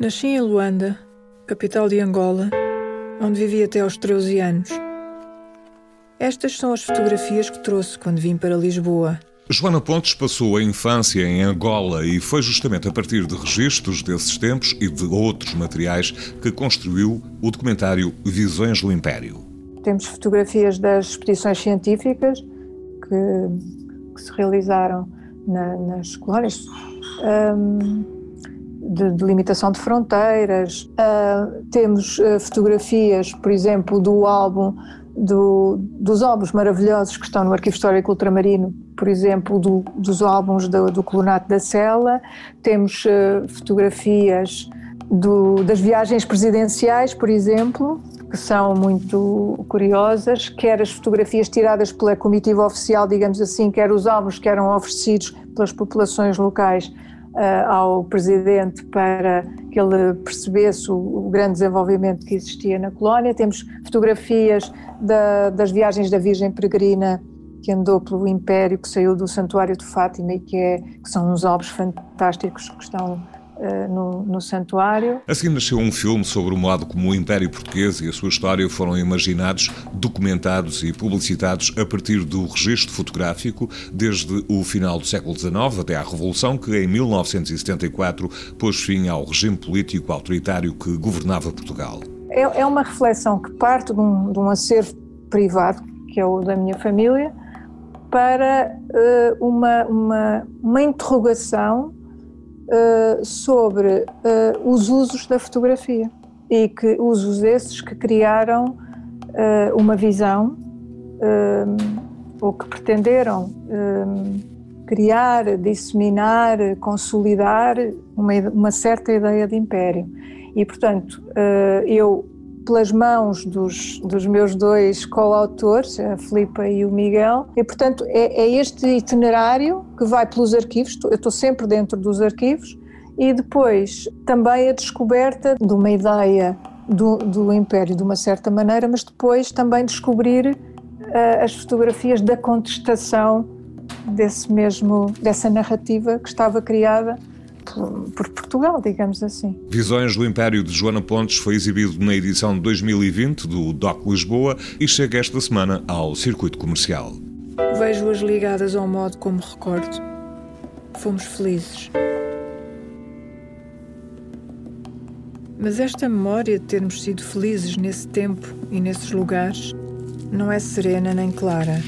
Nasci em Luanda, capital de Angola, onde vivi até aos 13 anos. Estas são as fotografias que trouxe quando vim para Lisboa. Joana Pontes passou a infância em Angola e foi justamente a partir de registros desses tempos e de outros materiais que construiu o documentário Visões do Império. Temos fotografias das expedições científicas que, que se realizaram na, nas colónias. Um, de delimitação de fronteiras. Uh, temos uh, fotografias, por exemplo, do álbum do, dos álbuns maravilhosos que estão no Arquivo Histórico Ultramarino, por exemplo, do, dos álbuns do, do Colonato da Sela. Temos uh, fotografias do, das viagens presidenciais, por exemplo, que são muito curiosas, quer as fotografias tiradas pela comitiva oficial, digamos assim, quer os álbuns que eram oferecidos pelas populações locais ao presidente para que ele percebesse o, o, grande desenvolvimento que existia na colónia. Temos fotografias da, das viagens da Virgem Peregrina que andou pelo Império, que saiu do Santuário de Fátima e que, é, que são uns álbuns fantásticos que estão eh, no, no, santuário. Assim nasceu um filme sobre o modo como o Império Português e a sua história foram imaginados, documentados e publicitados a partir do registro fotográfico desde o final do século XIX até à Revolução, que em 1974 pôs fim ao regime político autoritário que governava Portugal. É, é uma reflexão que parte de um, de um acervo privado, que é o da minha família, para uh, uma, uma, uma interrogação uh, sobre uh, os usos da fotografia e que usos esses que criaram uh, uma visão ou que pretenderam criar, disseminar, consolidar uma, uma certa ideia de império. E, portanto, eu pelas mãos dos, dos meus dois coautores, a Filipa e o Miguel, e portanto é, é este itinerário que vai pelos arquivos, eu estou sempre dentro dos arquivos, e depois também a descoberta de uma ideia do, do Império de uma certa maneira, mas depois também descobrir uh, as fotografias da contestação desse mesmo, dessa narrativa que estava criada por Portugal, digamos assim. Visões do Império de Joana Pontes foi exibido na edição de 2020 do DOC Lisboa e chega esta semana ao circuito comercial. Vejo-as ligadas ao modo como recordo. Fomos felizes. Mas esta memória de termos sido felizes nesse tempo e nesses lugares não é serena nem clara.